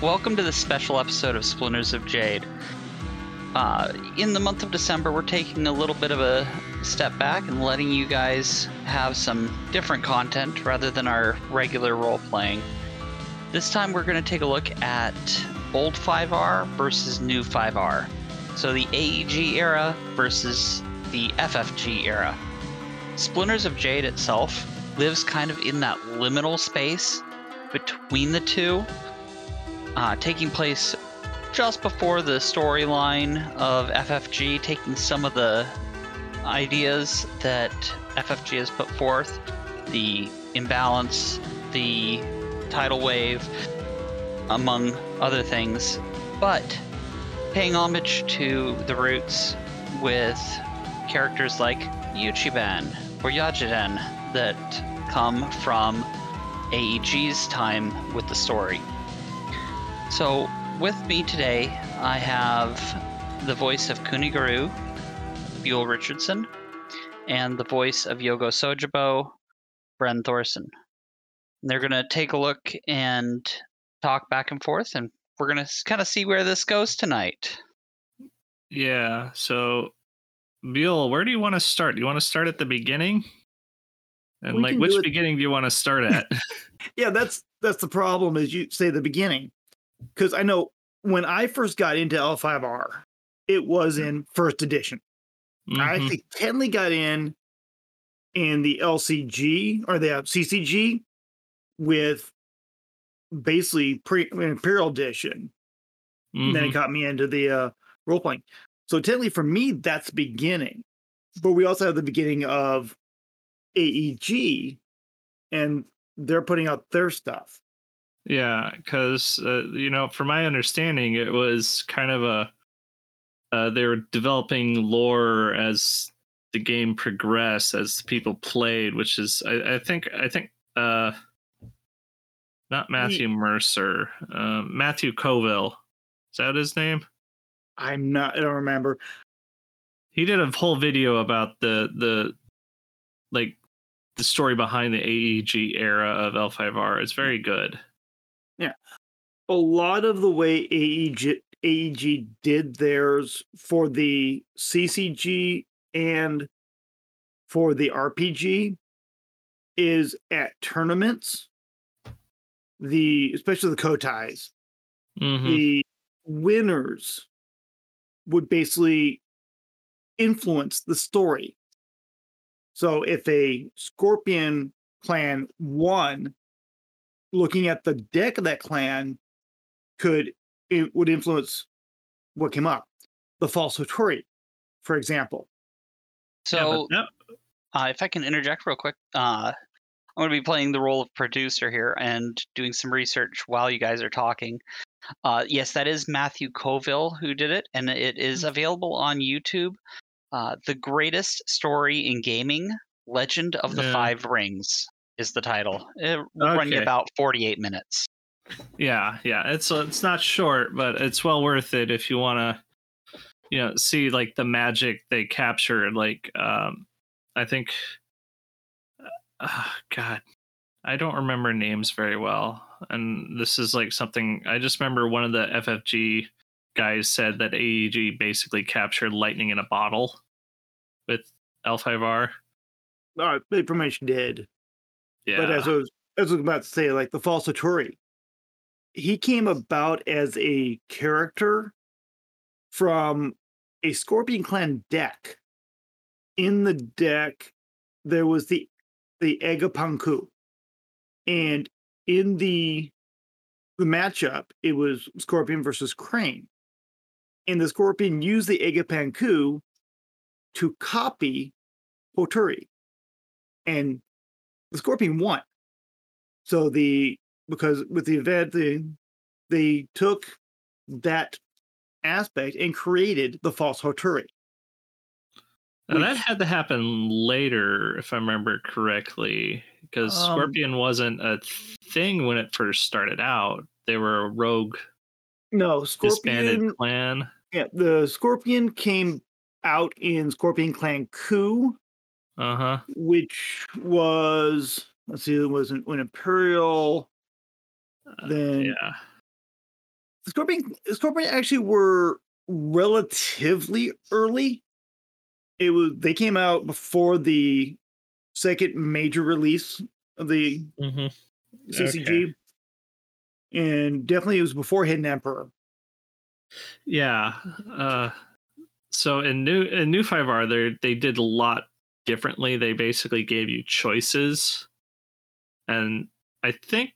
Welcome to this special episode of Splinters of Jade. Uh, in the month of December, we're taking a little bit of a step back and letting you guys have some different content rather than our regular role playing. This time, we're going to take a look at old 5R versus new 5R. So, the AEG era versus the FFG era. Splinters of Jade itself lives kind of in that liminal space between the two, uh, taking place just before the storyline of FFG, taking some of the ideas that FFG has put forth the imbalance, the tidal wave, among other things, but paying homage to the roots with characters like Iuchiban or Yajinden that come from AEG's time with the story. So, with me today, I have the voice of Kuniguru, Buell Richardson, and the voice of Yogo Sojibo, Bren Thorson. They're going to take a look and talk back and forth, and we're going to kind of see where this goes tonight. Yeah. So, Buell, where do you want to start? Do you want to start at the beginning? And We like, which do beginning do you want to start at? yeah that's that's the problem is you say the beginning because i know when i first got into l5r it was in first edition i Mhm. actually technically got in in the lcg or the uh, ccg with basically pre imperial edition and then it Mhm. got me into the uh role playing so technically for me that's beginning but we also have the beginning of aeg and they're putting out their stuff Yeah, because uh, you know, from my understanding, it was kind of a uh, they were developing lore as the game progressed, as people played, which is I, I think I think uh, not Matthew Mercer, uh, Matthew Colville. Is that his name? I'm not. I don't remember. He did a whole video about the the like the story behind the AEG era of L5R. It's very good. Yeah. A lot of the way AEG, AEG did theirs for the CCG and for the RPG is at tournaments. The especially the Koteis, Mhm. the winners would basically influence the story. So if a Scorpion clan won, looking at the deck of that clan could it would influence what came up. The false Hoturi, for example. Yeah, So, but that- Uh, if I can interject real quick, uh, I'm going to be playing the role of producer here and doing some research while you guys are talking. Uh, yes, that is Matthew Colville who did it, and it is available on YouTube. Uh, the greatest story in gaming: Legend of the Yeah. Five Rings is the title. It will run you about 48 minutes. Yeah, yeah. It's uh, it's not short, but it's well worth it if you want to, you know, see like the magic they captured. Like, um, I think, uh, God, I don't remember names very well, and this is like something I just remember. One of the FFG guys said that AEG basically captured lightning in a bottle with L5R. Uh, they pretty much did. Yeah, But as I was as I was about to say, like the false Hoturi, he came about as a character from a Scorpion Clan deck. In the deck, there was the the Egg of P'an Ku. And in the the matchup, it was Scorpion versus Crane. And the Scorpion used the Egg of P'an Ku to copy Hoturi. And the Scorpion won. So the because with the event they they took that aspect and created the false Hoturi. Now, that had to happen later, if I remember correctly, because Um, Scorpion wasn't a thing when it first started out. They were a rogue No, Scorpion disbanded clan. Yeah, the Scorpion came out in Scorpion Clan Coup, Uh huh. which was let's see, it was an, an Imperial. Uh, Then- yeah. Scorpion Scorpion actually were relatively early. It was they came out before the second major release of the hmm CCG. And definitely it was before Hidden Emperor. Yeah. Uh, so in new in new five R, they they did a lot differently. They basically gave you choices, and I think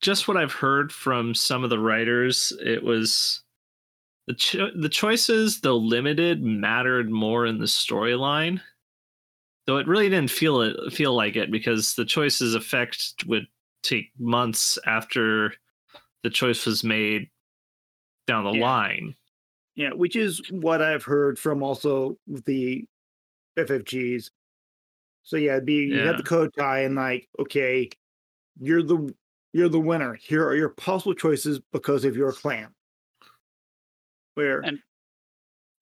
just what I've heard from some of the writers, it was the cho- the choices, though limited, mattered more in the storyline. Though it really didn't feel it feel like it because the choices effect would take months after the choice was made down the Yeah. line. Yeah, which is what I've heard from also the FFGs. So yeah, it'd be you have the Kotei and like, okay, you're the you're the winner. Here are your possible choices because of your clan. Where And-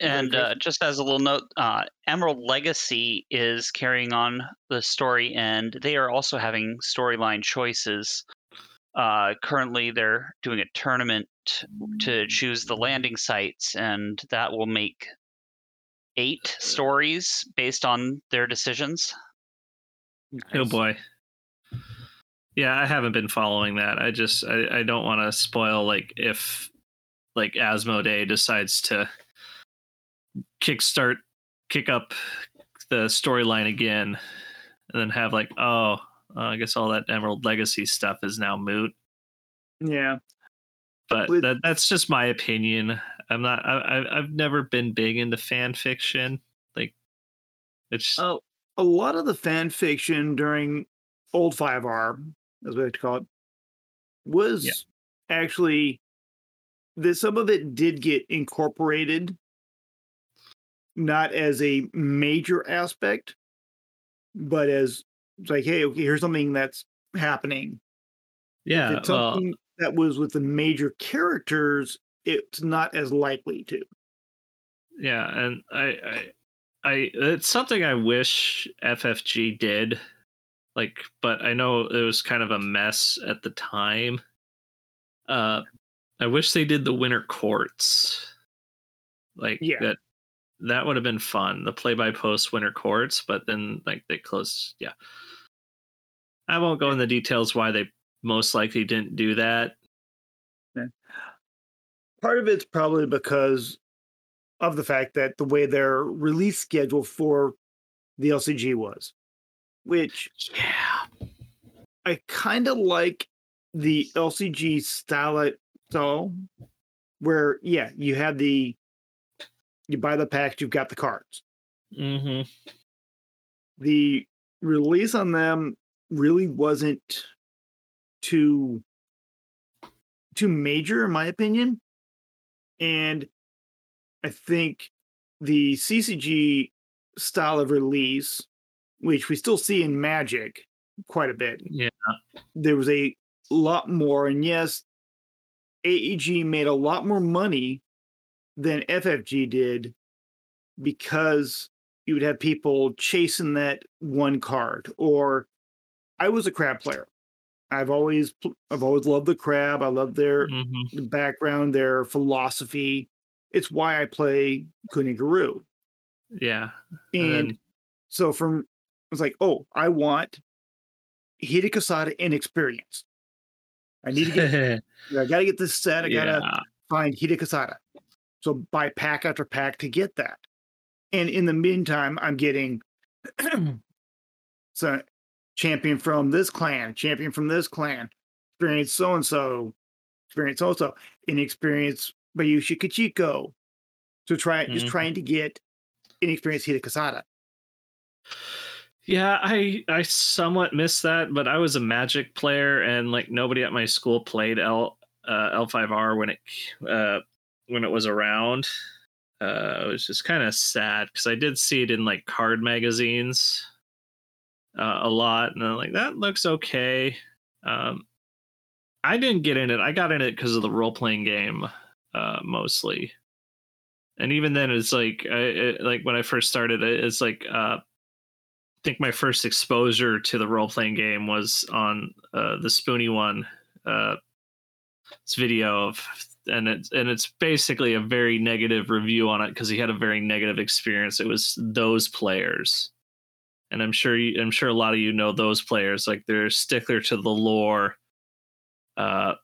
And uh, just as a little note, uh, Emerald Legacy is carrying on the story, and they are also having storyline choices. Uh, currently, they're doing a tournament to choose the landing sites, and that will make eight stories based on their decisions. Oh boy. Yeah, I haven't been following that. I just I, I don't want to spoil like if like Asmodee decides to kickstart kick up the storyline again and then have like oh uh, I guess all that Emerald Legacy stuff is now moot. Yeah. But With- that that's just my opinion. I'm not I, I've never been big into fan fiction. Like it's Uh, a lot of the fan fiction during old 5R, as we like to call it, was actually that some of it did get incorporated, not as a major aspect, but as it's like, hey, okay, here's something that's happening. If yeah, it's well, something that was with the major characters, it's not as likely to. yeah and i i i it's something i wish ffg did like but i know it was kind of a mess at the time uh i wish they did the winter courts like Yeah. that that would have been fun the play by post winter courts but then like they closed yeah i won't go in the details why they most likely didn't do that. Part of it's probably because of the fact that the way their release schedule for the LCG was, which yeah. I kind of like the LCG style it so where yeah, you have the you buy the packs, you've got the cards. mm-hmm. The release on them really wasn't too too major in my opinion. And I think the CCG style of release, which we still see in Magic quite a bit, yeah there was a lot more. And yes, AEG made a lot more money than FFG did because you would have people chasing that one card. Or I was a crab player. I've always I've always loved the crab. I love their mm-hmm background, their philosophy. It's why I play Kuniguru. yeah And then- so from I was like, oh, I want Hida Kisada inexperienced. I need to get I gotta get this set. I gotta find Hida Kisada. So buy pack after pack to get that. And in the meantime, I'm getting so champion from this clan, champion from this clan, experience so and so, experience also, inexperienced Bayushi Kachiko. So try just Mhm. trying to get inexperienced Hida Kisada. Yeah, I I somewhat missed that, but I was a Magic player, and like nobody at my school played L uh, L5R when it uh, when it was around. Uh, it was just kind of sad because I did see it in like card magazines uh, a lot, and I'm like, that looks okay. Um, I didn't get in it. I got in it because of the role playing game uh, mostly, and even then, it's like I, it, like when I first started, it, it's like uh, I think my first exposure to the role playing game was on uh, the Spoony one. Uh, this video of and it's and it's basically a very negative review on it because he had a very negative experience. It was those players, and I'm sure you, I'm sure a lot of you know those players. Like they're stickler to the lore, uh,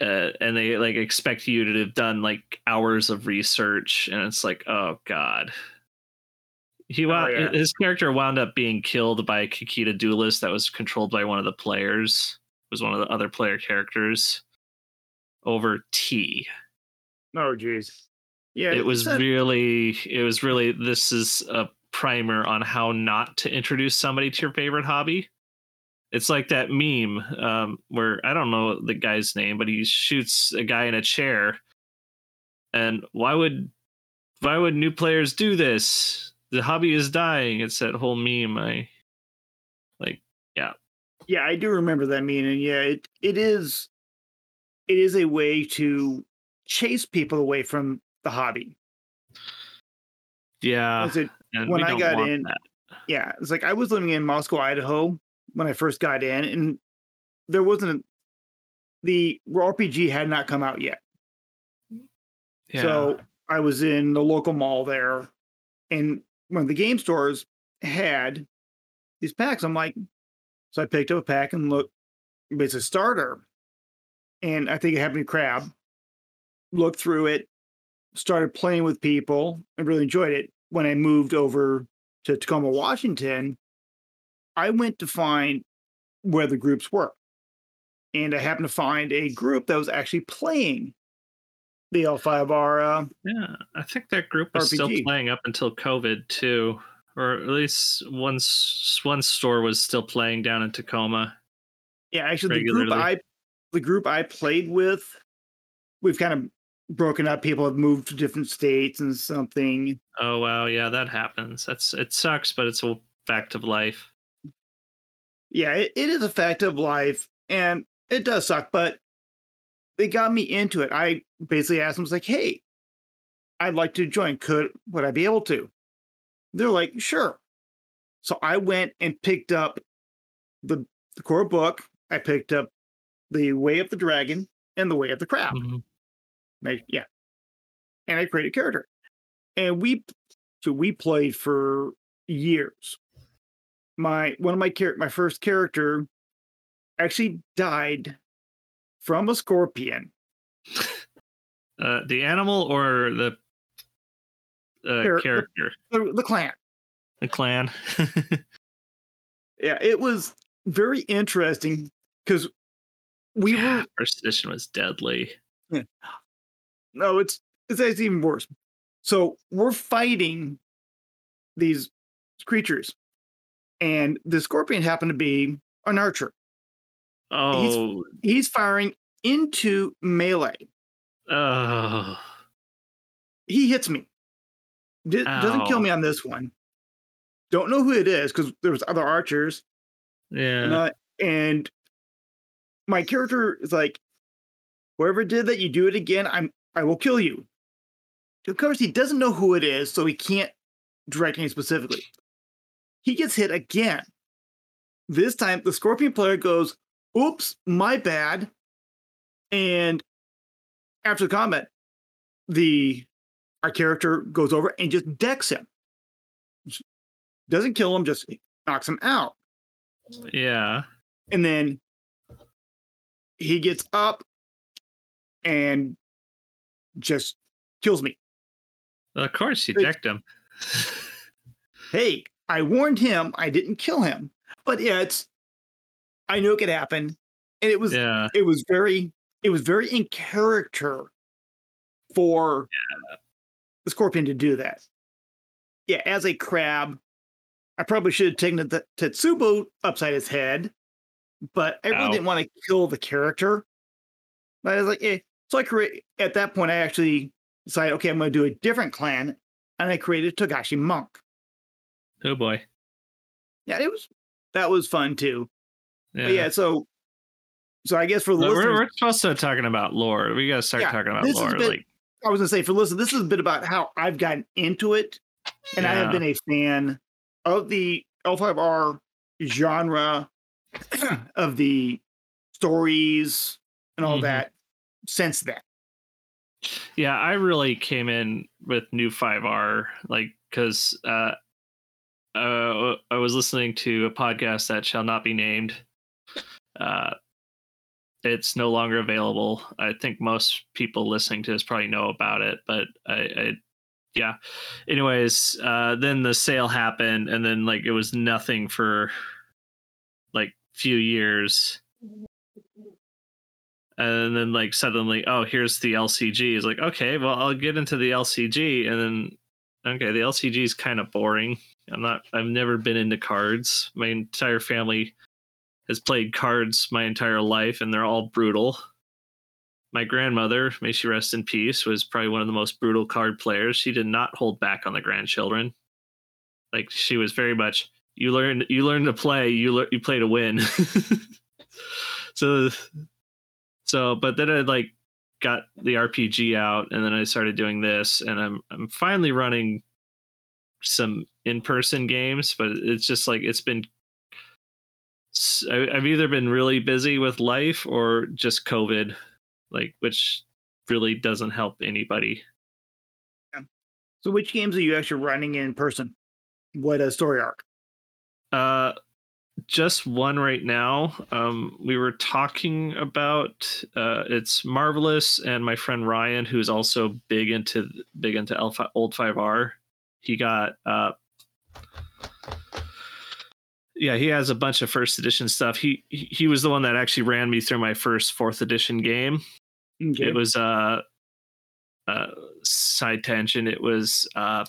uh, and they like expect you to have done like hours of research, and it's like, oh god. He wound, yeah. his character wound up being killed by a Kakita duelist that was controlled by one of the players. It was one of the other player characters over tea. Oh, jeez. Yeah, it was a- really it was really this is a primer on how not to introduce somebody to your favorite hobby. It's like that meme um, where i don't know the guy's name but he shoots a guy in a chair. And why would why would new players do this? The hobby is dying. It's that whole meme. I like yeah. Yeah, I do remember that meme, and yeah, it it is it is a way to chase people away from the hobby. yeah. As it- when I got in- that. yeah, it's like I was living in Moscow, Idaho when I first got in, and there wasn't the RPG had not come out yet. yeah So I was in the local mall there, and one of the game stores had these packs. I'm like, so I picked up a pack and looked. It's a starter, and I think it happened to Crab. Looked through it, started playing with people, and really enjoyed it. When I moved over to Tacoma, Washington, I went to find where the groups were, and I happened to find a group that was actually playing the L5R. Uh, Yeah, I think that group was still playing up until COVID too, or at least one one store was still playing down in Tacoma. Yeah, actually, the group. I the group I played with, we've kind of broken up. People have moved to different states and something. Oh wow, yeah, that happens. That's it sucks, but it's a fact of life. Yeah, it, it is a fact of life, and it does suck. But they got me into it. I basically asked them, "Was like, hey, I'd like to join. Could would I be able to?" They're like, "Sure." So I went and picked up the the core book. I picked up the Way of the Dragon and the Way of the Crab. Mhm. Like, yeah. And I created a character. And we so we played for years. My one of my char- my first character actually died from a scorpion. Uh, the animal or the uh, Char- character, The, the clan. the clan. Yeah, it was very interesting because we were First edition was deadly. No, it's it's actually even worse. So we're fighting these creatures, and the scorpion happened to be an archer. Oh, He's firing into melee. oh, He hits me. Di- doesn't kill me on this one. Don't know who it is because there was other archers, yeah. and, uh, and my character is like, "Whoever did that, you do it again. I'm I will kill you." Of course, he doesn't know who it is, so he can't direct me specifically. He gets hit again. This time, the scorpion player goes, "Oops, my bad," and after the combat, the our character goes over and just decks him. Doesn't kill him, just knocks him out. yeah. And then he gets up and just kills me. Of course, you decked him. Hey, I warned him, I didn't kill him. But yeah, it's I knew it could happen. And it was yeah. it was very it was very in character for the scorpion to do that. Yeah, as a crab, I probably should have taken the Tetsubo upside his head, but I really Ow. didn't want to kill the character. But I was like, eh. So I create at that point I actually decided, okay, I'm gonna do a different clan, and I created Togashi Monk. Oh boy. Yeah, it was that was fun too. Yeah. But yeah, so so I guess for the we're, we're supposed to talking about lore. We gotta start Yeah, talking about lore. been- like, I was gonna say for listen, this is a bit about how I've gotten into it, and I have been a fan of the L5R genre of the stories and all Mhm. that since then. Yeah, I really came in with new 5R, like, because uh, uh, I was listening to a podcast that shall not be named. Uh, it's no longer available. I think most people listening to this probably know about it, but I, I yeah. Anyways, uh, then the sale happened, and then like it was nothing for like few years and then like suddenly oh here's the lcg is like okay well i'll get into the lcg and then okay the lcg is kind of boring. I'm not i've never been into cards. My entire family has played cards my entire life and they're all brutal. My grandmother may she rest in peace was probably one of the most brutal card players. She did not hold back on the grandchildren. Like she was very much you learn you learn to play you learn you play to win. So so but then i like got the rpg out and then i started doing this and i'm i'm finally running some in-person games but it's just like it's been I've either been really busy with life or just covid like which really doesn't help anybody So, which games are you actually running in person? What a story arc. Uh, just one right now. Um, we were talking about uh, it's marvelous, and my friend Ryan, who's also big into big into Alpha, old five R, he got uh, yeah, he has a bunch of first edition stuff. He he he was the one that actually ran me through my first fourth edition game. Okay. It was uh, uh side tension. It was uh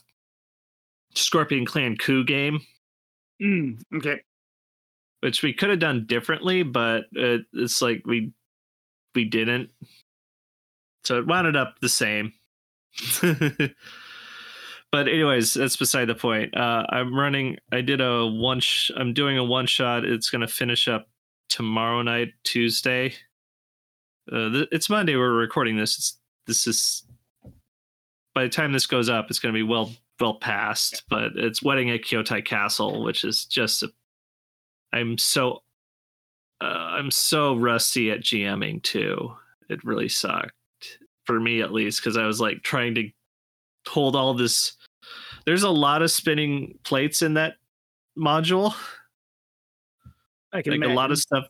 Scorpion Clan coup game Mm, okay. Which we could have done differently, but it, it's like we we didn't. So it wound up the same. but anyways, that's beside the point. Uh, I'm running. I did a one. Sh- I'm doing a one shot. It's gonna finish up tomorrow night, Tuesday. Uh, th- it's Monday. We're recording this. It's, this is by the time this goes up, it's gonna be well well past. But it's Wedding at Kyotei Castle, which is just a I'm so uh, I'm so rusty at GMing too. It really sucked for me at least because I was like trying to hold all this. There's a lot of spinning plates in that module, I can like a lot of stuff,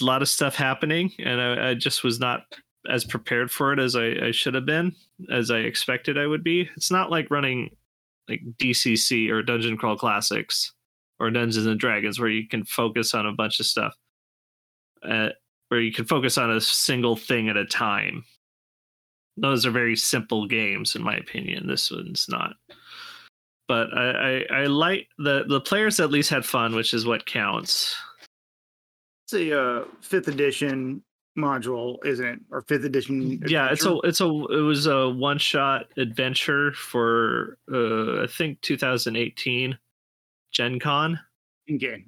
a lot of stuff happening, and I, I just was not as prepared for it as I, I should have been, as I expected I would be. It's not like running like DCC or Dungeon Crawl Classics or Dungeons and Dragons where you can focus on a bunch of stuff, uh, where you can focus on a single thing at a time. Those are very simple games, in my opinion. This one's not. But I, I, I like the the players at least had fun, which is what counts. It's a uh, fifth edition module, isn't it? Or fifth edition. Yeah, it's a it's a it was a one shot adventure for uh, I think 2018 Gen Con. okay.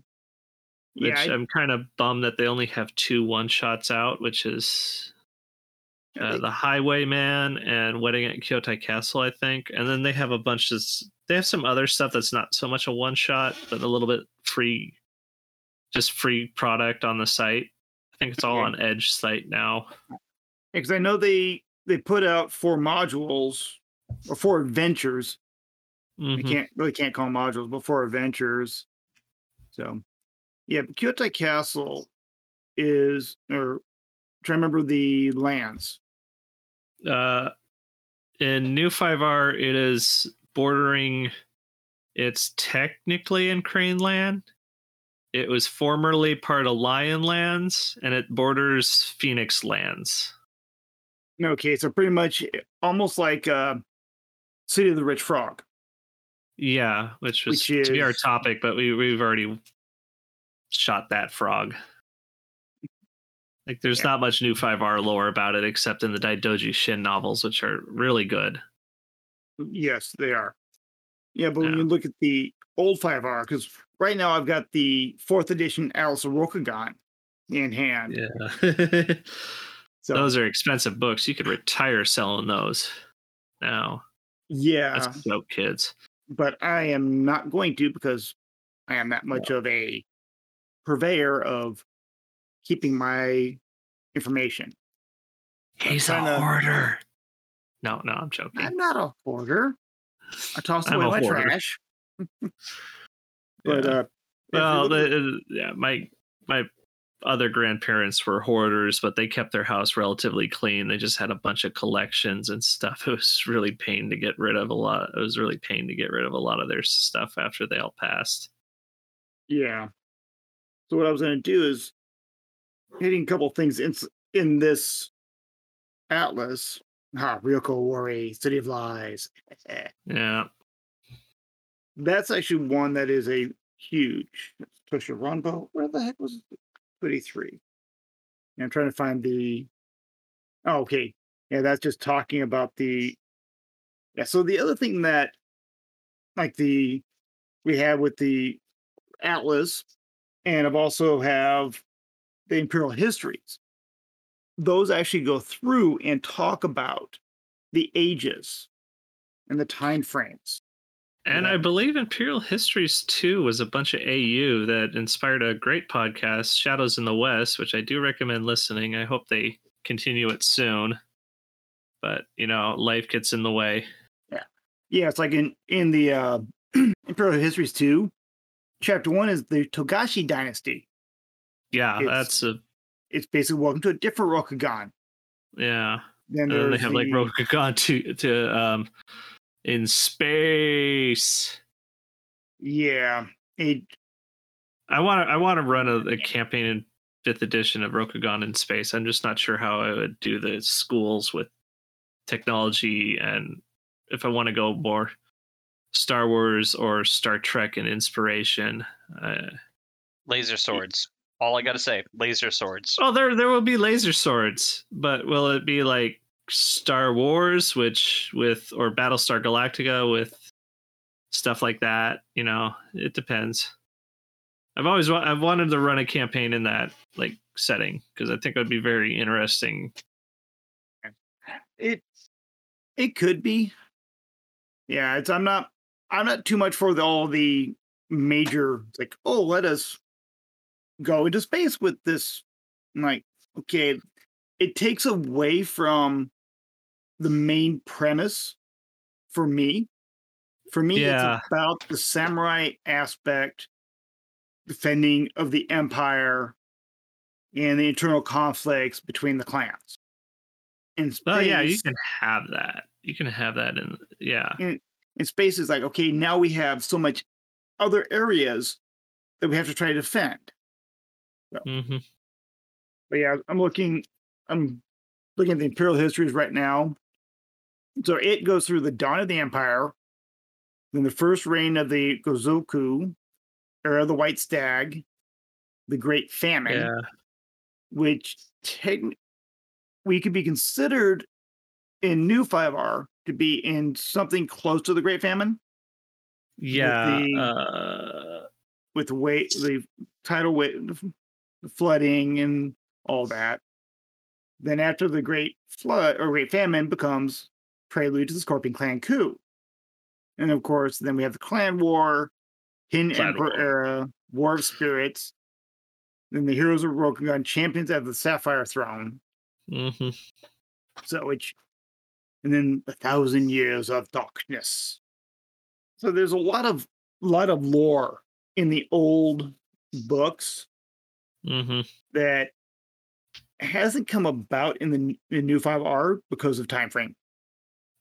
which Yeah, I- I'm kind of bummed that they only have two one shots out, which is uh, the Highwayman and Wedding at Kyotei Castle, I think. And then they have a bunch of they have some other stuff that's not so much a one shot, but a little bit free, just free product on the site. I think it's all on Edge site now. because I know they they put out four modules or four adventures. I Mhm. can't really can't call them modules, but four adventures. So, yeah, Kyotei Castle is or try to remember the lands. uh, in New 5R, it is bordering. It's technically in Crane Land. It was formerly part of Lion Lands, and it borders Phoenix Lands. Okay, so pretty much almost like uh, City of the Rich Frog. Yeah, which was Which to be our topic, but we we've already shot that frog. Like, there's Yeah. not much new 5R lore about it except in the Daidoji Shin novels, which are really good. Yes, they are. Yeah, but when you look at the old 5R, because right now I've got the fourth edition Alice Rokugan in hand. Yeah. So those are expensive books. You could retire selling those now. yeah, That's joke, kids. But I am not going to because I am that much of a purveyor of keeping my information. He's a to- hoarder. No, no, I'm joking. I'm not a hoarder. I toss away my hoarder. trash. but Yeah. uh, well, the, yeah, my my other grandparents were hoarders, but they kept their house relatively clean. They just had a bunch of collections and stuff. It was really pain to get rid of a lot. It was really pain to get rid of a lot of their stuff after they all passed. yeah. So what I was going to do is hitting a couple things in in this atlas. Ah, Ryoko Owari, City of Lies. Yeah. That's actually one that is a huge Toshi Ranbo. Where the heck was it? 23? Yeah, I'm trying to find the. Oh, okay. Yeah, that's just talking about the. Yeah, so the other thing that, like the, we have with the Atlas, and I've also have the Imperial Histories. Those actually go through and talk about the ages and the time frames. And Yeah. I believe Imperial Histories 2 was a bunch of AU that inspired a great podcast, Shadows in the West, which I do recommend listening. I hope they continue it soon. But, you know, life gets in the way. Yeah, Yeah, it's like in in the uh, Imperial Histories two, chapter one is the Togashi Dynasty. Yeah, It's- that's a It's basically welcome to a different Rokugan. yeah. Then And then they have like the- Rokugan to to um in space. Yeah, it, I want to I want to run a, a campaign in fifth edition of Rokugan in space. I'm just not sure how I would do the schools with technology and if I want to go more Star Wars or Star Trek and inspiration. Uh, Laser swords. All I gotta say, laser swords. oh, there there will be laser swords, but will it be like Star Wars, which with or Battlestar Galactica with stuff like that? You know, it depends. I've always wa- I've wanted to run a campaign in that like setting because I think it would be very interesting. it it could be. Yeah, it's I'm not I'm not too much for the, all the major like oh let us go into space with this. Like okay, it takes away from the main premise for me. For me, Yeah. it's about the samurai aspect, defending of the empire, and the internal conflicts between the clans. In space, Oh yeah, you can have that. You can have that in yeah. in space is like okay, now we have so much other areas that we have to try to defend. hmm But yeah, I'm looking. I'm looking at the imperial histories right now. So it goes through the dawn of the empire, then the first reign of the Gozoku, era of the White Stag, the Great Famine, Yeah. which techn- we could be considered in New 5R to be in something close to the Great Famine Yeah. the- uh, with the weight, the tidal weight, the flooding, and all that. Then after the Great Flood or Great Famine becomes prelude to the Scorpion Clan coup. And of course, then we have the Clan War, Hin Clan Emperor War. era, War of Spirits. Then the Heroes of Rokugan, Champions of the Sapphire Throne. mhm. So which, and then a thousand years of darkness. So there's a lot of lot of lore in the old books hmm that hasn't come about in the, n- the new 5R because of time frame.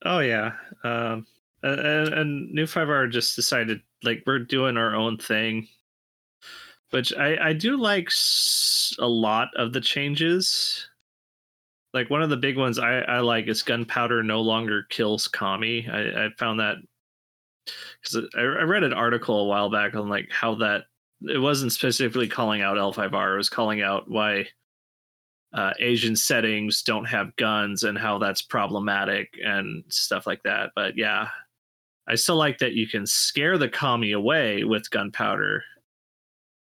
Oh yeah. Um and, and- New Five R just decided like we're doing our own thing. Which I, I do like a lot of the changes. Like one of the big ones I, I like is gunpowder no longer kills Kami. I, I found that because I, I read an article a while back on like how that it wasn't specifically calling out L5R, it was calling out why uh, Asian settings don't have guns and how that's problematic and stuff like that. But yeah, I still like that you can scare the kami away with gunpowder,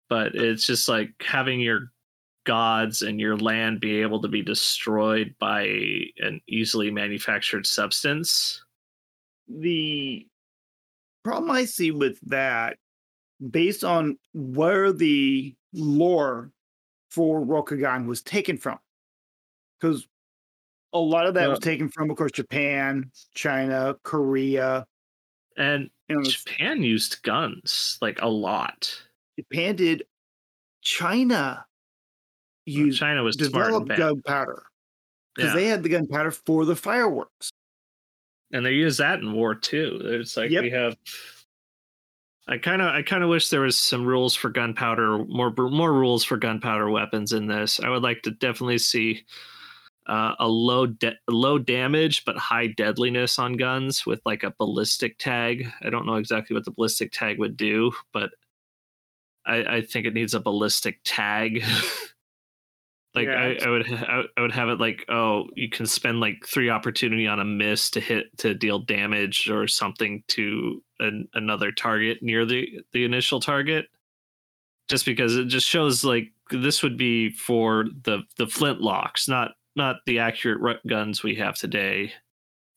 but it's just like having your gods and your land be able to be destroyed by an easily manufactured substance. The problem I see with that, based on where the lore for Rokugan was taken from. Because a lot of that was taken from, of course, Japan, China, Korea. And You know, Japan used guns like a lot. Japan did. China used China was developed gunpowder because Yeah. they had the gunpowder for the fireworks. and they use that in war too. It's like Yep. we have. I kind of, I kind of wish there was some rules for gunpowder, more more rules for gunpowder weapons in this. I would like to definitely see uh, a low de- low damage but high deadliness on guns with like a ballistic tag. I don't know exactly what the ballistic tag would do, but I, I think it needs a ballistic tag. like Yeah, I, I would ha- I would- I would have it like oh you can spend like three opportunity on a miss to hit to deal damage or something to an, another target near the the initial target. Just because it just shows like this would be for the the flintlocks not not the accurate guns we have today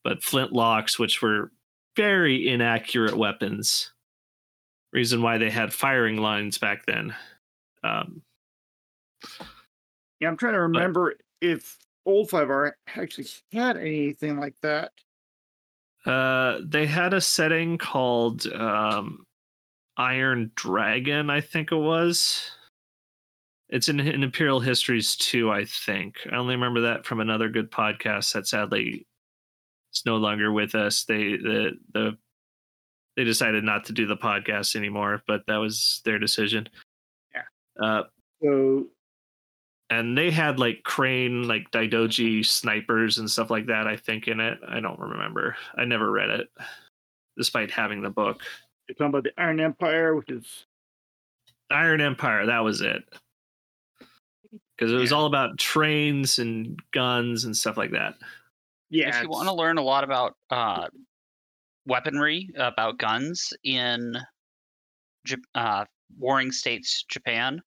but flintlocks which were very inaccurate weapons. Reason why they had firing lines back then. Um, Yeah, I'm trying to remember if old five R actually had anything like that. Uh, they had a setting called um, Iron Dragon, I think it was. It's in, in Imperial Histories too, I think. I only remember that from another good podcast that sadly is no longer with us. They the the they decided not to do the podcast anymore, but that was their decision. Yeah. Uh, So and they had like crane like daidoji snipers and stuff like that i think in it i don't remember i never read it despite having the book you're talking about the Iron Empire, which is iron empire that was it because it was Yeah. all about trains and guns and stuff like that yeah. if you want to learn a lot about uh, weaponry, about guns in uh, warring states, Japan,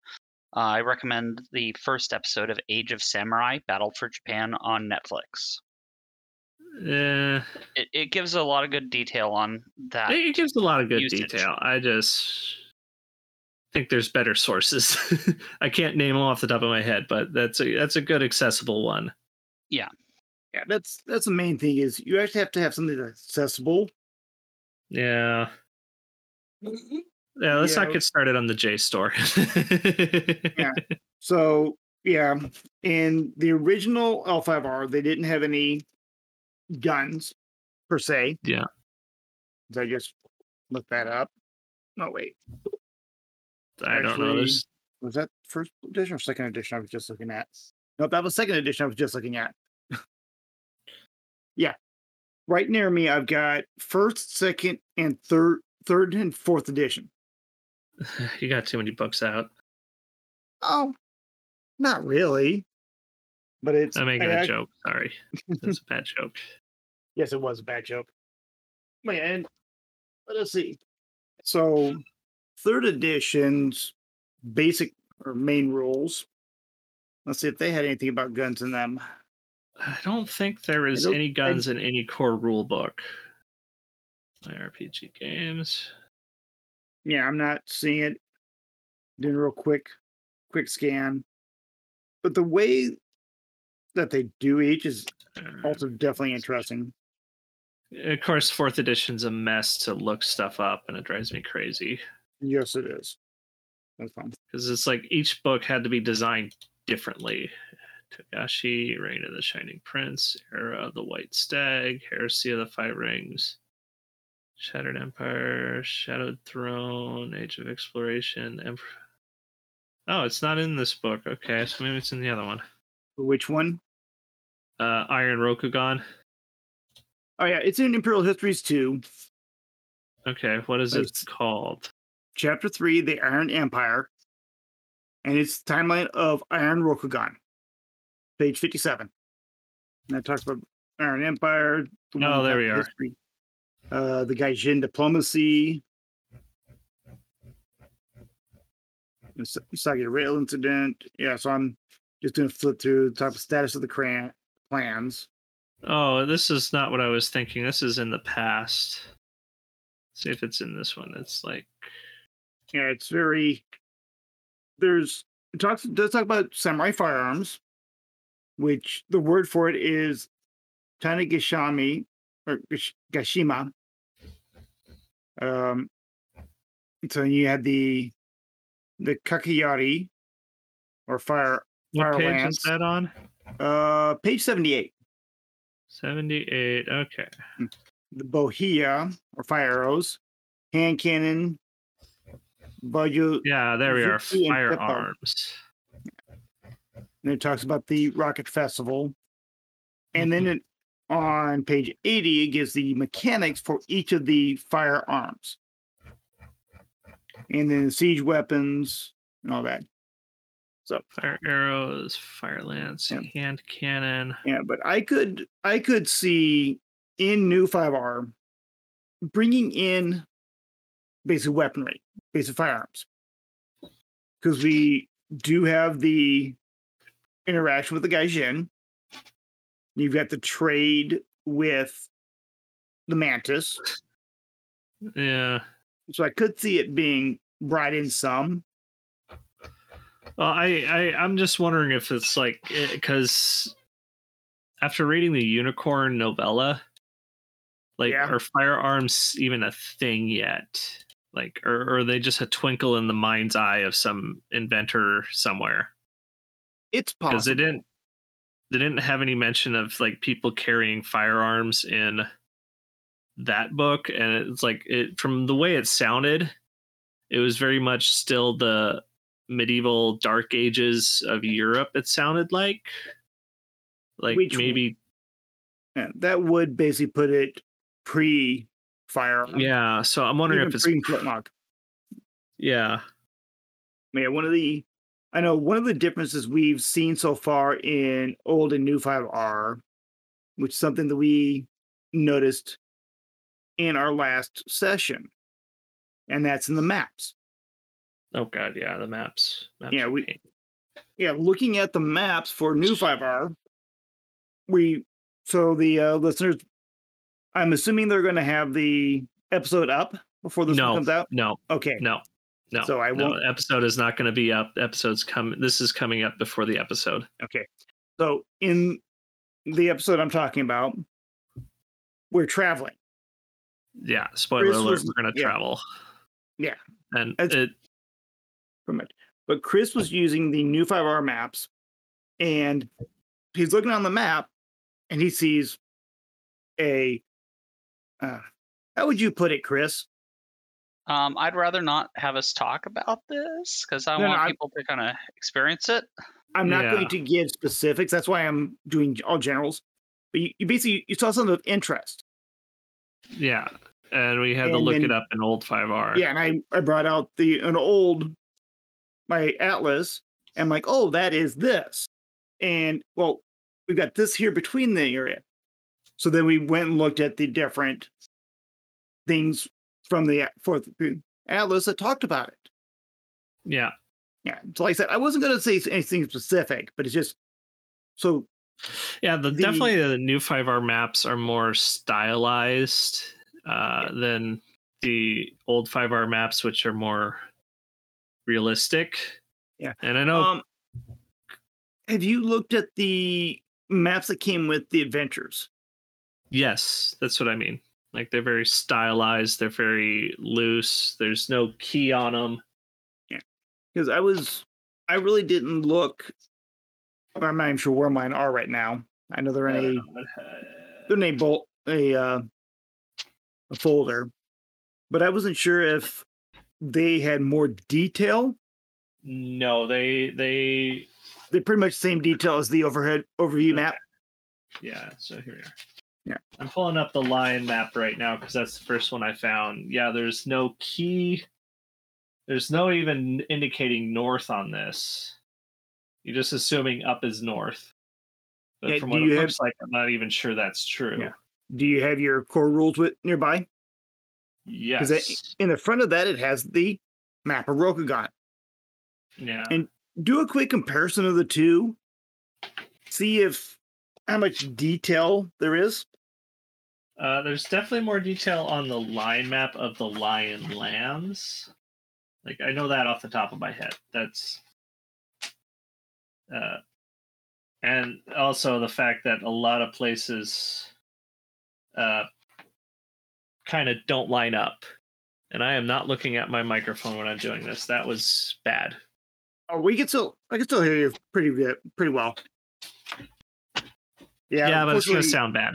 uh, I recommend the first episode of Age of Samurai: Battle for Japan on Netflix. eh, It, it gives a lot of good detail on that. it gives a lot of good usage. detail i just think there's better sources i can't name them off the top of my head but that's a that's a good accessible one Yeah. yeah, that's that's the main thing is you actually have to have something that's accessible. yeah Yeah, let's Yeah. not get started on the JSTOR. Yeah. So yeah, in the original L5R, they didn't have any guns per se. Yeah. Did I just look that up. No wait, I don't know. There's, was that first edition or second edition? I was just looking at. Nope, that was second edition. I was just looking at. yeah, right near me, I've got first, second, and third, third and fourth edition. you got too many books out. Oh, not really. But it's I'm making I a joke. Sorry. That's a bad joke. Yes, it was a bad joke. And let us see. So, third edition's basic or main rules. Let's see if they had anything about guns in them. I don't think there is any guns in any core rule book. My RPG games. Yeah, I'm not seeing it. Doing a real quick, quick scan. But the way that they do each is also definitely interesting. Of course, fourth edition's a mess to look stuff up, and it drives me crazy Yes, it is. That's fine. because it's like each book had to be designed differently. Togashi, Reign of the Shining Prince, Era of the White Stag, Heresy of the Five Rings, Shattered Empire, Shadowed Throne, Age of Exploration, Emperor. Oh, it's not in this book. Okay, so maybe it's in the other one. Which one? Uh, Iron Rokugan. Oh yeah, it's in Imperial Histories too. Okay, what is it called? Chapter three, the Iron Empire, and it's timeline of Iron Rokugan, page fifty-seven. And that talks about Iron Empire. the Oh, there we are. history, Uh, the Gaijin diplomacy, the Sa- Sagi Rail incident. Yeah, so I'm just gonna flip through the type of status of the clan plans. Oh, this is not what I was thinking. This is in the past. see if it's in this one. It's like Yeah, it's very. There's it talks does talk about samurai firearms, which the word for it is Tanegashima or Gashima. Um, so you had the the Kakayari or fire What Fire page Lance. is that on? uh page 78 78. Okay. the bohia or fire arrows hand cannon Bajo, Yeah, there we are. Zuki and Pippo. Firearms. and it talks about the rocket festival and then it, on page 80 it gives the mechanics for each of the firearms and then siege weapons and all that So Fire arrows, fire lance, Yeah. hand cannon. Yeah, but I could I could see in new 5R bringing in basic weaponry, basic firearms. Because we do have the interaction with the Gaijin. You've got the trade with the Mantis. Yeah. So I could see it being brought in some. Well, I, I I'm just wondering if it's like eh, because after reading the unicorn novella, like Yeah. are firearms even a thing yet? Like, or, or are they just a twinkle in the mind's eye of some inventor somewhere? It's Because possible. they didn't they didn't have any mention of like people carrying firearms in that book, and it's like it from the way it sounded, it was very much still the medieval dark ages of Europe. It sounded like, like Which maybe Yeah, that would basically put it pre firearm. yeah. So I'm wondering if it's pre flintlock. yeah. Yeah, one of the I know one of the differences we've seen so far in old and new 5R, which is something that we noticed in our last session, and that's in the maps. Oh god, yeah. The maps. maps Yeah, we- Yeah, looking at the maps for new 5R, we so the uh, listeners, I'm assuming they're going to have the episode up before this No. comes out. no, Okay, no, no. So I won't- episode is not going to be up. Episode's come. This is coming up before the episode. Okay. So in the episode I'm talking about, we're traveling. Yeah, spoiler Chris alert, was- we're gonna yeah. travel. Yeah. And That's- it it. But Chris was using the new 5R maps and he's looking on the map and he sees a uh, how would you put it, Chris? Um, I'd rather not have us talk about this because I No, no, want I- people to kind of experience it. I'm not Yeah. going to give specifics. That's why I'm doing all generals. But you, you basically you saw something of interest. yeah. And we had to look then- it up in old 5R. Yeah, and I, I brought out the an old my atlas and I'm like, oh, that is this. And well, we've got this here between the area. So then we went and looked at the different things from the fourth atlas that talked about it. Yeah. Yeah. So like I said, I wasn't gonna say anything specific, but it's just so Yeah, the, The- definitely the new 5R maps are more stylized uh, than the old 5R maps, which are more realistic. Yeah. And I know um have you looked at the maps that came with the adventures? Yes, that's what I mean. Like they're very stylized, they're very loose. There's no key on them. Yeah, because I was I really didn't look. I'm not even sure where mine are right now. I know they're in a they're in a bolt a uh, a folder, but I wasn't sure if they had more detail. No, they they They're pretty much the same detail as the overhead overview map. yeah. So here we are. Yeah. I'm pulling up the lion map right now because that's the first one I found. Yeah, there's no key. There's no even indicating north on this. You're just assuming up is north. But Yeah, from what you it have- looks like, I'm not even sure that's true. Yeah. Do you have your core rules with nearby? Yes. it- In the front of that, it has the map of Rokugan. yeah. and- Do a quick comparison of the two. See if how much detail there is. Uh, there's definitely more detail on the line map of the Lion Lands Like I know that off the top of my head. That's uh and also the fact that a lot of places uh kind of don't line up. And I am not looking at my microphone when I'm doing this. That was bad. Oh, we can still, I can still hear you pretty good, pretty well. Yeah, Yeah, but it's gonna sound bad.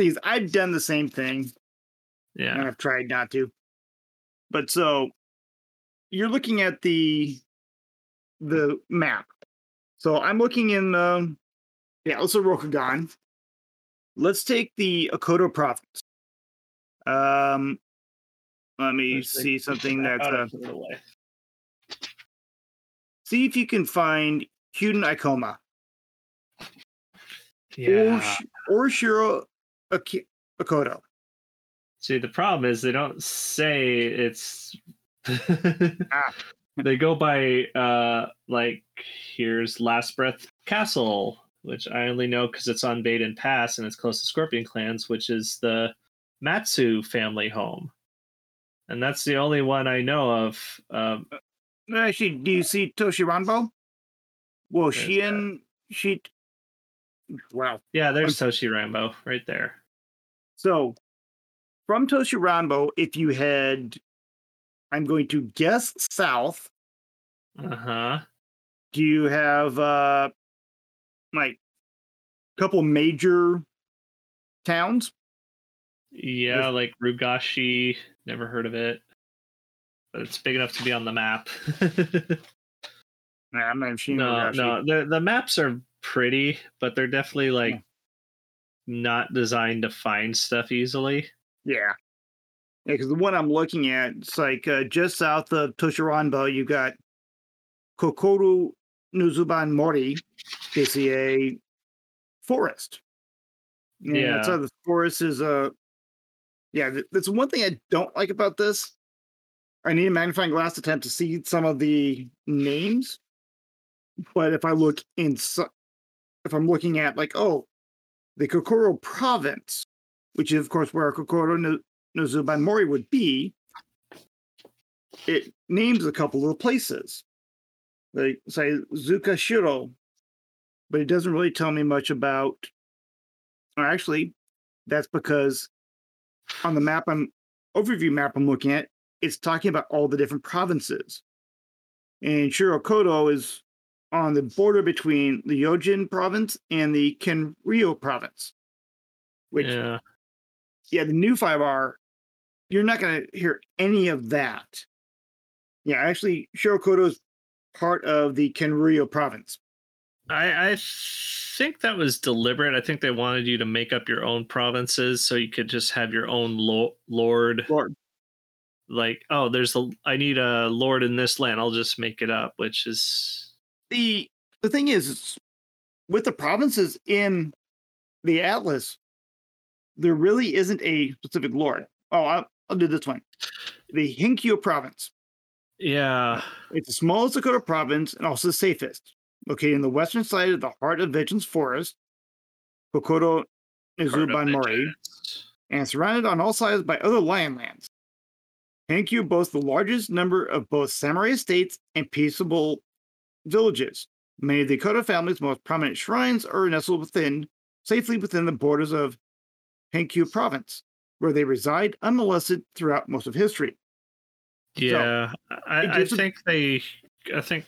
Things I've done the same thing, and Yeah. I've tried not to. But so you're looking at the the map. So I'm looking in the yeah, say Rokugan. Let's take the Akodo province. Um let me Let's see. something that's uh, see if you can find Kyuden Ikoma or, Yeah. Or Shiro Aki- See, the problem is they don't say it's. Ah. They go by uh like here's Last Breath Castle, which I only know because it's on Beiden Pass and it's close to Scorpion Clans, which is the Matsu family home, and that's the only one I know of. Um, Actually, do you see Toshi Ranbo? Well, she and she. Wow. yeah, there's Toshi Ranbo right there. So, from Toshi Ranbo, if you head, I'm going to guess south. Uh huh. Do you have uh, like a couple major towns? Yeah, like Rugashi. Never heard of it, but it's big enough to be on the map. Nah, I'm not sure. no, no, the the maps are pretty, but they're definitely like Yeah. Not designed to find stuff easily. Yeah. Yeah, because the one I'm looking at, it's like uh, just south of Toshi Ranbo, you got Kokoro Nuzuban Mori, basically a forest. And Yeah. outside the forest is a. Yeah, that's one thing I don't like about this. I need a magnifying glass to attempt to see some of the names. But if I look inside, if I'm looking at like, oh, the Kokoro province, which is of course where Kokoro no, Mori would be, it names a couple of places. Like say Zukashiro, but it doesn't really tell me much about or actually, that's because on the map I'm overview map I'm looking at, it's talking about all the different provinces. And Shirokoto is on the border between the Yojin province and the Kenryo province. Which yeah, yeah, the new 5R, you're not going to hear any of that. Yeah, actually, Shirokoto is part of the Kenryo province. I I think that was deliberate. I think they wanted you to make up your own provinces so you could just have your own lo- lord. Lord. Like, oh, there's a I need a lord in this land. I'll just make it up, which is The the thing is, is with the provinces in the Atlas, there really isn't a specific lord. Oh, I'll, I'll do this one. The Hinkyo province. yeah, It's the smallest Akodo province and also the safest. Located in the western side of the heart of vengeance Forest, Kokoto of Izuban the Mori, and surrounded on all sides by other lion lands. Hankyu boasts the largest number of both samurai estates and peaceable villages. Many of the Akodo family's most prominent shrines are nestled within, safely within the borders of Hankyu province, where they reside unmolested throughout most of history. Yeah, I, I gives a- think they, I think,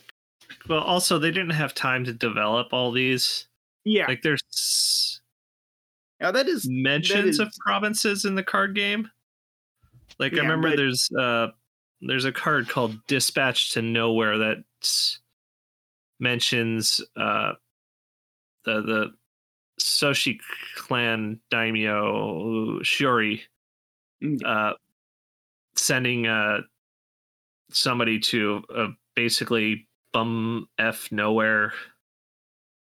well, also they didn't have time to develop all these. Yeah, Like, there's now that is mentions of provinces in the card game. Like, I remember but- there's uh, there's a card called Dispatch to Nowhere that mentions uh, the the Soshi clan daimyo Shiori Mm. uh, sending uh, somebody to uh, basically bum f nowhere,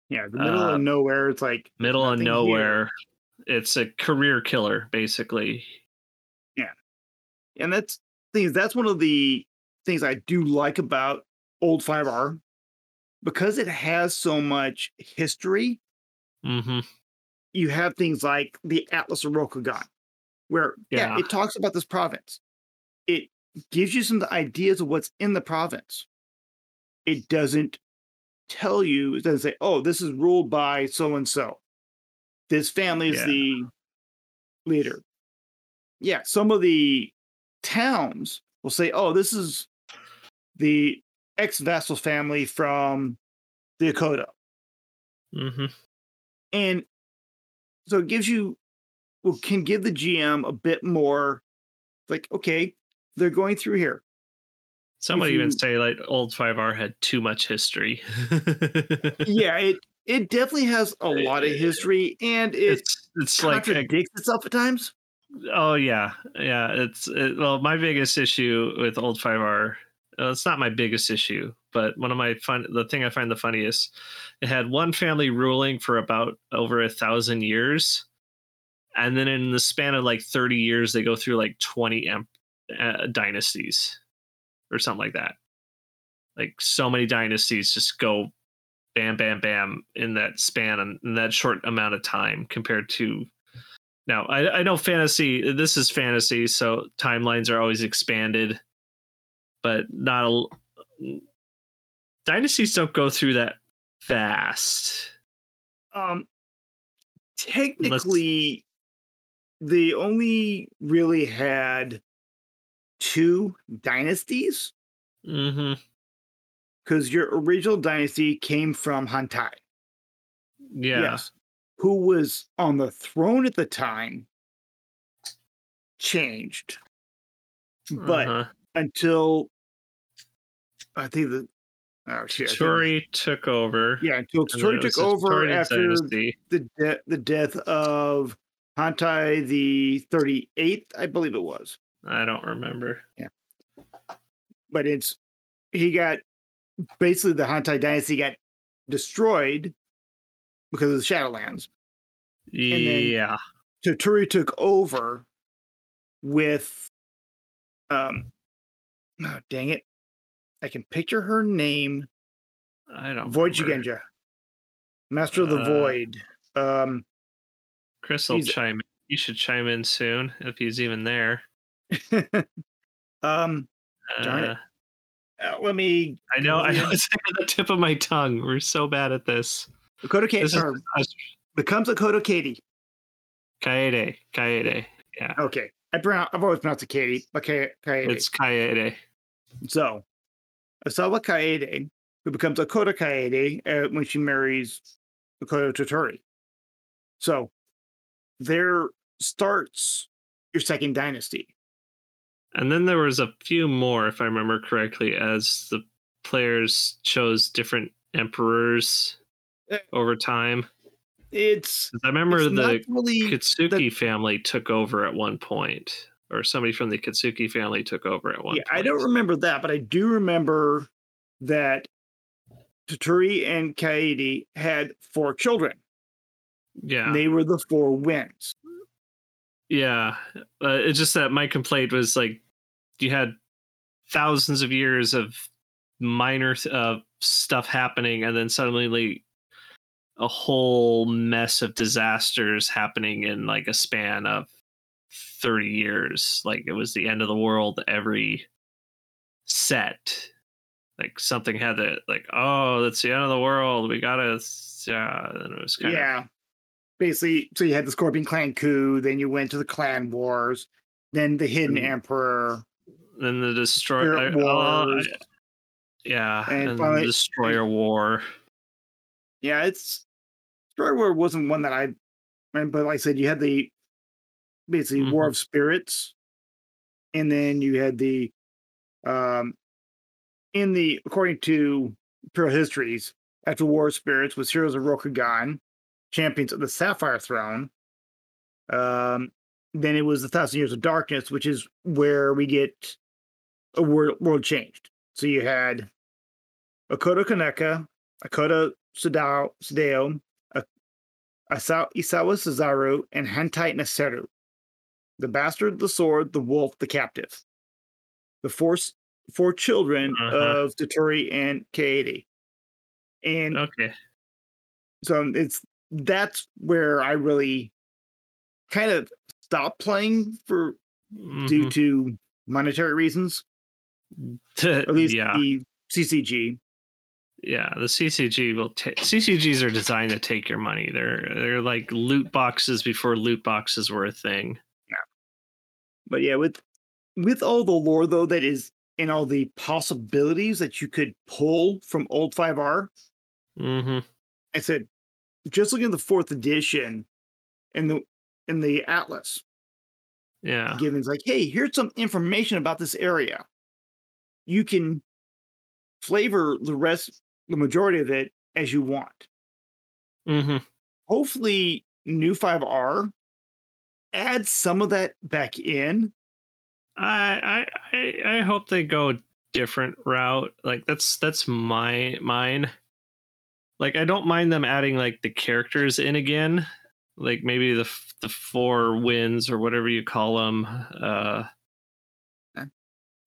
yeah the middle uh, of nowhere. It's like middle of Nothing here. nowhere. It's a career killer, basically. Yeah, and that's things that's one of the things I do like about old 5R because it has so much history. hmm You have things like the Atlas of Rokugan, where yeah. Yeah. it talks about this province. It gives you some ideas of what's in the province. It doesn't tell you, it doesn't say, oh, this is ruled by so and so. This family is Yeah. the leader. Yeah, some of the towns will say, oh, this is the ex vassal family from the Akodo. hmm And so it gives you, well, can give the GM a bit more like, okay, they're going through here. Some would even say like old 5R had too much history. yeah, it it definitely has a lot of history and it it's it's like a- contradicts itself at times. oh yeah yeah it's it, well my biggest issue with old 5r uh, it's not my biggest issue but one of my fun the thing i find the funniest it had one family ruling for about over a thousand years and then in the span of like 30 years they go through like 20 em- uh, dynasties or something like that. Like so many dynasties just go bam bam bam in that span and in that short amount of time compared to now. I, I know fantasy this is fantasy so timelines are always expanded but not a dynasties don't go through that fast Um technically they only really had two dynasties hmm because your original dynasty came from Hantei. yeah Yes. Who was on the throne at the time changed. But uh-huh. Until I think the oh shit. Tori took over Yeah, until Tori took over after dynasty. the de- the death of Hantei the 38th, I believe it was. i don't remember Yeah. But it's he got basically the Hantei dynasty got destroyed because of the Shadowlands. yeah So Turi took over with um oh, dang it. I can picture her name. i don't Void remember. Master of the Uh, Void. Um chris will chime in you should chime in soon if he's even there um Darn it. Uh, uh, let me I know. I know. It's at the tip of my tongue. We're so bad at this. Dakota Katie is becomes Dakota Katie. Kaede. Kaede. Yeah, Okay. I pronounce, I've always pronounced it Katie, but Ka- Kaede. it's Kaede. So, Isawa Kaede, who becomes Akodo Kaede uh, when she marries Akodo Toturi. So, there starts your second dynasty. And then there was a few more, if I remember correctly, as the players chose different emperors Eh. over time. It's I remember it's the really Kitsuki family took over at one point, or somebody from the Katsuki family took over at one yeah, point. I don't remember that, but I do remember that Toturi and Kaede had four children. Yeah. They were the four winds. Yeah, uh, it's just that my complaint was like you had thousands of years of minor uh, stuff happening, and then suddenly like, a whole mess of disasters happening in like a span of thirty years. Like it was the end of the world every set. Like something had to like, oh, that's the end of the world. We gotta, yeah. And it was kind of yeah. Basically, so you had the Scorpion Clan coup, then you went to the Clan Wars, then the Hidden Mm. Emperor. then the Destroyer oh, Wars. Yeah And and, finally- the destroyer war Yeah, it's Destroyer War wasn't one that I, but like I said, you had the basically War Mhm. of Spirits, and then you had the, um, in the according to Imperial Histories, after War of Spirits was Heroes of Rokugan, Champions of the Sapphire Throne. Um, then it was the Thousand Years of Darkness, which is where we get a world world changed. So you had Akodo Kaneka, Akodo Sadao, Asa- Isawa Sezaru, and Hantei Naseru. The bastard, the sword, the wolf, the captive. The four, four children Uh-huh. of Toturi and Kaede. And okay so it's that's where I really kind of stopped playing for due Mhm. to monetary reasons. At least yeah, the CCG. yeah. The CCG will take CCGs are designed to take your money. They're they're like loot boxes before loot boxes were a thing. But yeah, with with all the lore though that is and all the possibilities that you could pull from old 5R, Mm-hmm. I said, just looking at the fourth edition and the in the atlas, Yeah. given like, hey, here's some information about this area. You can flavor the rest, the majority of it as you want. Mm-hmm. Hopefully, new 5R adds some of that back in. I, I I I hope they go a different route. Like that's that's my mine. Like I don't mind them adding like the characters in again, like maybe the f- the four wins or whatever you call them. Uh,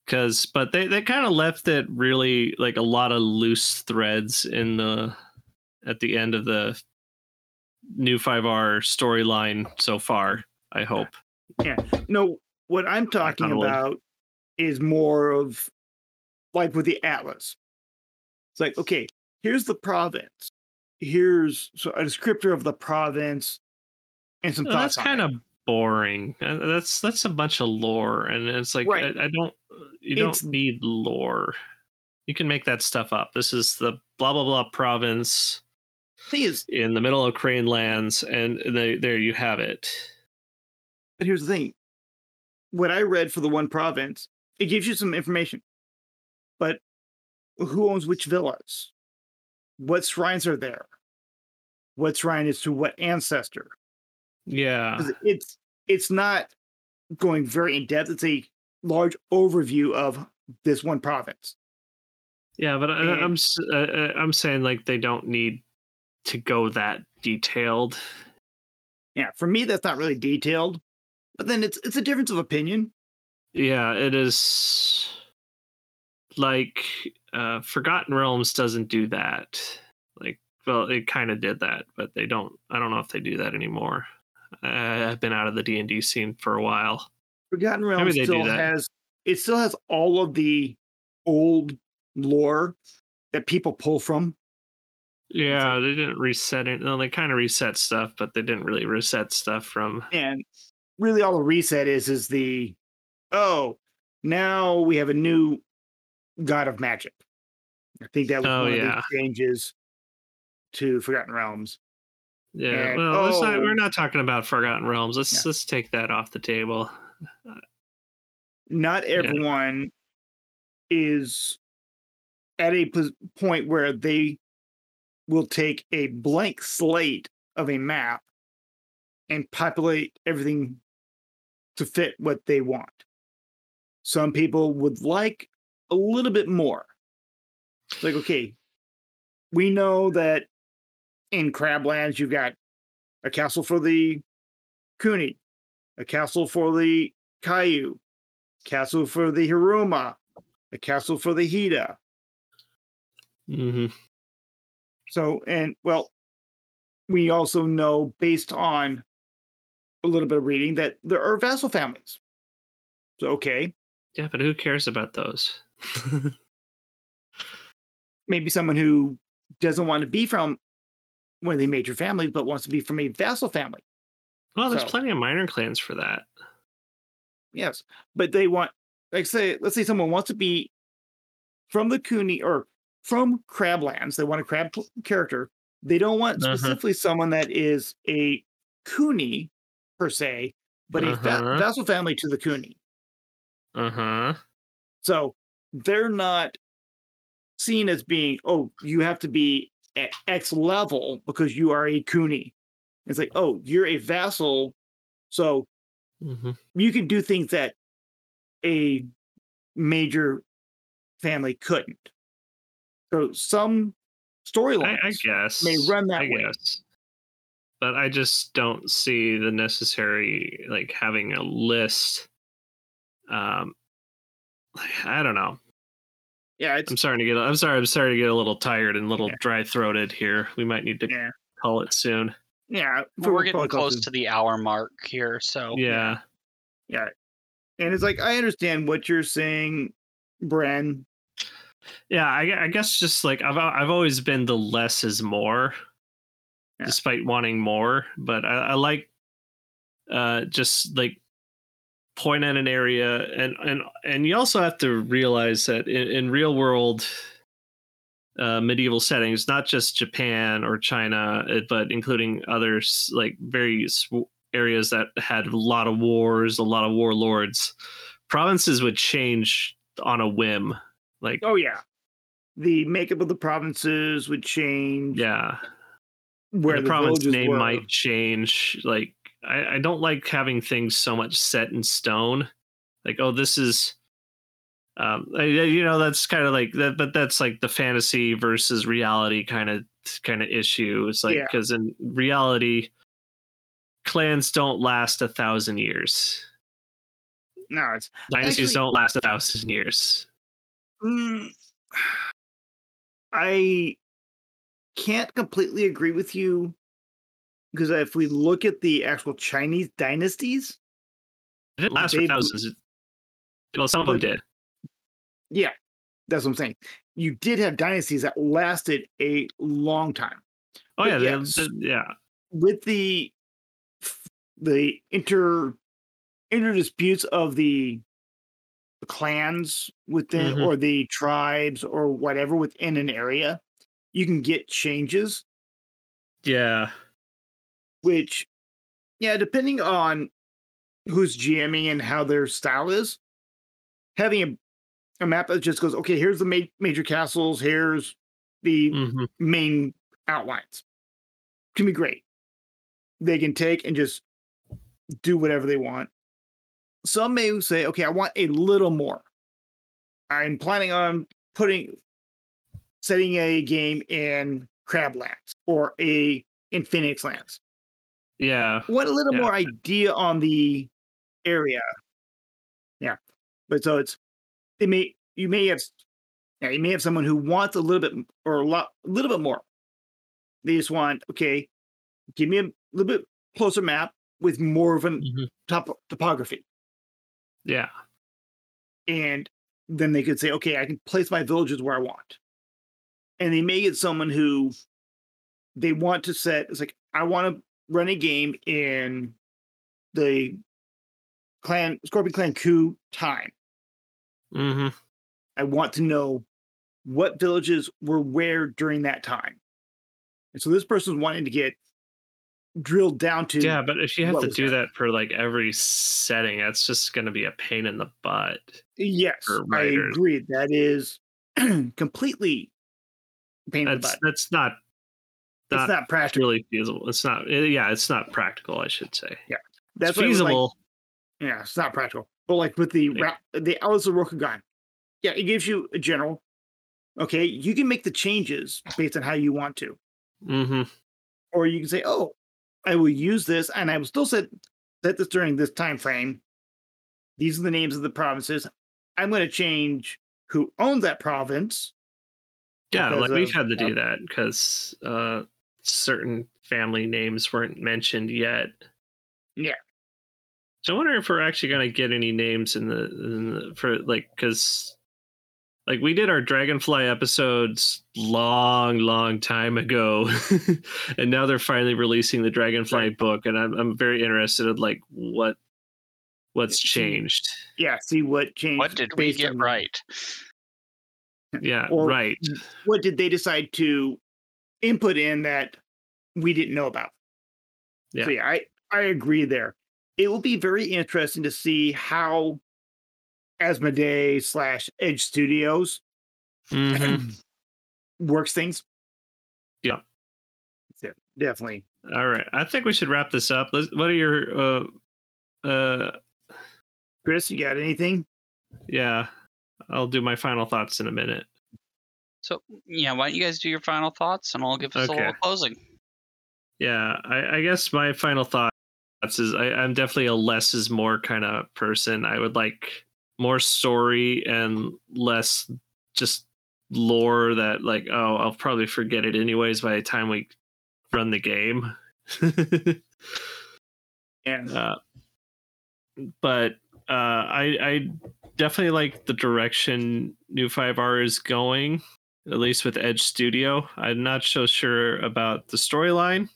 because but they they kind of left it really like a lot of loose threads in the at the end of the new 5R storyline so far. I hope. Yeah. No, what I'm talking about is more of like with the Atlas. It's like, okay, here's the province. Here's so a descriptor of the province and some Uh, thoughts. that's kind of boring. Uh, That's that's a bunch of lore, and it's like Right. I, I don't. You It's- don't need lore. You can make that stuff up. This is the blah blah blah province is, in the middle of Crane lands, and they, there you have it. But here's the thing. What I read for the one province, it gives you some information. But who owns which villas? What shrines are there? What shrine is to what ancestor? Yeah. it's it's not going very in depth. It's a large overview of this one province. yeah, but I, and- I'm uh, uh, I'm saying like they don't need to go that detailed. Yeah, for me that's not really detailed, but then it's it's a difference of opinion. Yeah, it is like uh Forgotten Realms doesn't do that. Like well, it kind of did that, but they don't I don't know if they do that anymore. I've been out of the D&D scene for a while. Forgotten Realms still has it still has all of the old lore that people pull from. Yeah, they didn't reset it. No, they kind of reset stuff, but they didn't really reset stuff from And really all the reset is is the oh, now we have a new god of magic. I think that was Oh, one yeah. of the changes to Forgotten Realms. Yeah, And- well, let's not, oh. we're not talking about Forgotten Realms. Let's Yeah. let's take that off the table. not everyone is at a point where they will take a blank slate of a map and populate everything to fit what they want. Some people would like a little bit more. It's like, okay, we know that in Crablands you've got a castle for the Kuni, a castle for the Kaiu, castle for the Hiruma, a castle for the Hida. hmm So, and well, we also know based on a little bit of reading that there are vassal families. So, okay, Yeah, but who cares about those? maybe someone who doesn't want to be from one of the major families, but wants to be from a vassal family. well, there's So- plenty of minor clans for that. Yes, but they want, like, say, let's say someone wants to be from the Kuni or from Crablands. They want a crab character. They don't want Uh-huh. specifically someone that is a Kuni per se, but a Uh-huh. vassal family to the Kuni. Uh huh. So they're not seen as being, oh, you have to be at X level because you are a Kuni. It's like, oh, you're a vassal, so hmm you can do things that a major family couldn't. So some I, storylines I guess may run that I way. guess, but I just don't see the necessary like having a list. Um, I don't know. Yeah, it's I'm starting to get. I'm sorry. I'm starting to get a little tired and a little Yeah. dry throated here. We might need to yeah, call it soon. yeah. Well, we're getting close to- to the hour mark here, so Yeah. yeah. And it's like I understand what you're saying, Bren. Yeah, I, I guess just like I've I've always been the less is more, Yeah. despite wanting more. But I, I like uh just like point at an area and and and you also have to realize that in, in real world uh medieval settings not just japan or china uh, but including others like very sw- areas that had a lot of wars a lot of warlords provinces would change on a whim like Oh yeah. The makeup of the provinces would change. yeah Where the, the, province name were. might change. Like I, I don't like having things so much set in stone. Like oh, this is, um, you know, that's kind of like that, but that's like the fantasy versus reality kind of kind of issue. It's like Yeah. because in reality, clans don't last a thousand years. No, it's Dynasties Actually- don't last a thousand years. Mm, I can't completely agree with you because if we look at the actual Chinese dynasties, It didn't last for thousands. Well, some of them did. yeah, that's what I'm saying. You did have dynasties that lasted a long time. Oh yeah, they- they- yeah. With the the inter inter disputes of the, clans within Mhm. or the tribes or whatever within an area, you can get changes. Yeah. which yeah depending on who's gming and how their style is having a, a map that just goes okay here's the ma- major castles here's the hmm main outlines can be great. They can take and just do whatever they want. Some may say okay i want a little more. I'm planning on putting setting a game in crablands or a in phoenix lands Yeah. What a little Yeah. more idea on the area. Yeah, but so it's they may you may have yeah you may have someone who wants a little bit or a lot a little bit more. They just want okay, give me a little bit closer map with more of an Mhm. top topography, Yeah. and then they could say okay I can place my villages where I want, and they may get someone who they want to set it's like I want to run a game in the clan Scorpion Clan coup time. mm-hmm. I want to know what villages were where during that time. And so this person's wanting to get drilled down to Yeah, but if you have to do that? that for like every setting, that's just going to be a pain in the butt. yes, I agree. That is completely pain in the That's butt. that's not It's not, not practical. really feasible. It's not. eh, Yeah, it's not practical. I should say. Yeah, that's it's why like- feasible. Yeah, it's not practical. But like with the Yeah. the Atlas of Rokugan, yeah, it gives you a general. Okay, you can make the changes based on how you want to, Mm-hmm. or you can say, "Oh, I will use this, and I will still set set this during this time frame. These are the names of the provinces. I'm going to change who owns that province. Yeah, because like we've of- had to do that because uh, certain family names weren't mentioned yet. Yeah. So I wonder if we're actually going to get any names in the, in the for like because like we did our dragonfly episodes long long time ago and now they're finally releasing the dragonfly Right. book and I'm, I'm very interested in like what what's changed Yeah, see what changed. What did we get on- right? Yeah Or- right What did they decide to input in that we didn't know about? Yeah. So yeah, I I agree there. It will be very interesting to see how Asmodee slash Edge Studios Mhm. works things. Yeah. Yeah, definitely. all right i think we should wrap this up Let's, what are your uh uh Chris, you got anything? yeah i'll do my final thoughts in a minute So yeah, why don't you guys do your final thoughts and I'll give us a little closing. Yeah, I, I guess my final thoughts is I, I'm definitely a less is more kind of person. I would like more story and less just lore that like oh I'll probably forget it anyways by the time we run the game. Yeah. uh, but uh, I I definitely like the direction New 5R is going, at least with Edge Studio. I'm not so sure about the storyline.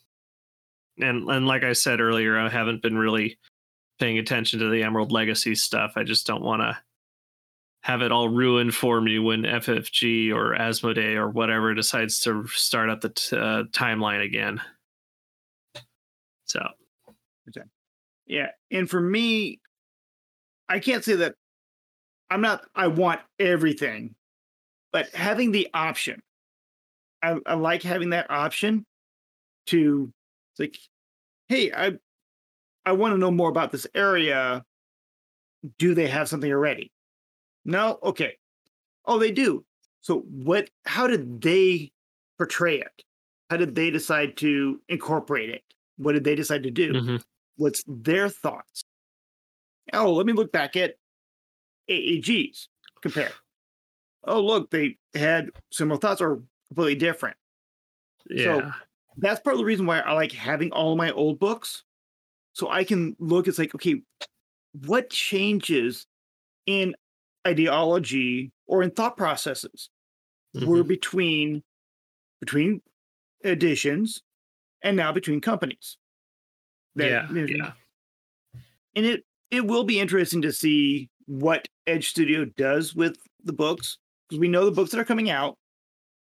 And and like I said earlier, I haven't been really paying attention to the Emerald Legacy stuff. I just don't want to have it all ruined for me when FFG or Asmodee or whatever decides to start up the t- uh, timeline again. So, Yeah. And for me, I can't say that I'm not, I want everything, but having the option, I, I like having that option to, like, hey, I, I want to know more about this area. Do they have something already? No? Okay. Oh, they do. So what, how did they portray it? How did they decide to incorporate it? What did they decide to do? mhm. what's their thoughts. Oh, let me look back at AEGs, compare. Oh, look, they had similar thoughts or completely different. yeah. So that's part of the reason why I like having all my old books. So I can look, it's like, okay, what changes in ideology or in thought processes were Mhm. between between editions and now between companies. That- yeah. that- Yeah. and it it will be interesting to see what Edge Studio does with the books because we know the books that are coming out.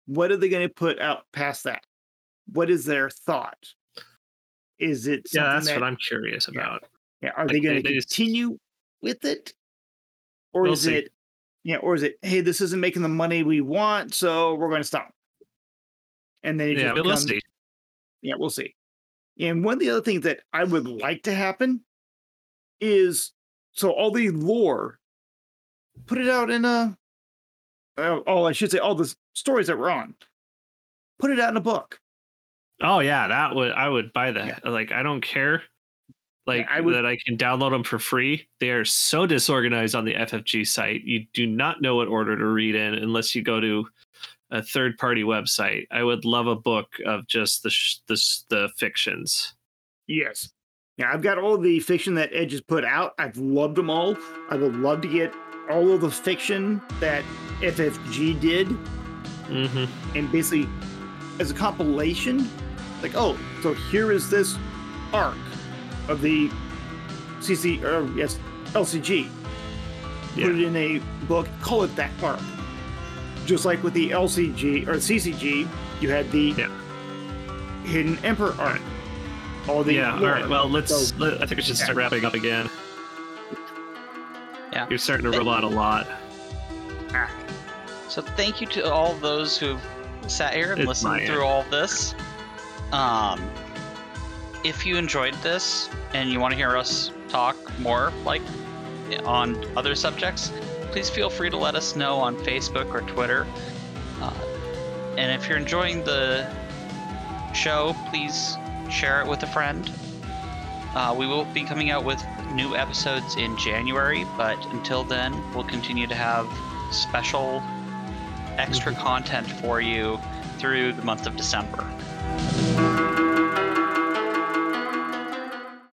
What are they going to put out past that? What is their thought? Is it Yeah. That's that, what I'm curious about. yeah, are they going to they just- continue with it, or We'll is see. it yeah, or is it hey, this isn't making the money we want, so we're going to stop? And then it Yeah. we'll see. yeah, we'll see. And one of the other things that I would like to happen is so all the lore, put it out in a. Uh, oh, I should say all the stories that were on. Put it out in a book. Oh yeah, that would I would buy that. Yeah. Like I don't care. Like I would- that I can download them for free. They are so disorganized on the FFG site. You do not know what order to read in unless you go to a third party website. I would love a book of just the sh- the s- the fictions. Yes. Yeah, I've got all the fiction that Edge has put out. I've loved them all. I would love to get all of the fiction that FFG did Mm-hmm. and basically as a compilation like oh so here is this arc of the cc or yes lcg put it in a book call it that arc just like with the lcg or ccg you had the Yeah. hidden emperor arc all the Yeah. All lore. right. Well, let's. So- let, I think we should start Yeah. wrapping up again. Yeah. You're starting to roll out a lot. ah, So thank you to all those who've sat here and It's listened through all this. Um, if you enjoyed this and you want to hear us talk more, like on other subjects, please feel free to let us know on Facebook or Twitter. Uh, and if you're enjoying the show, please share it with a friend. Uh, we will be coming out with new episodes in January, but until then, we'll continue to have special extra content for you through the month of December.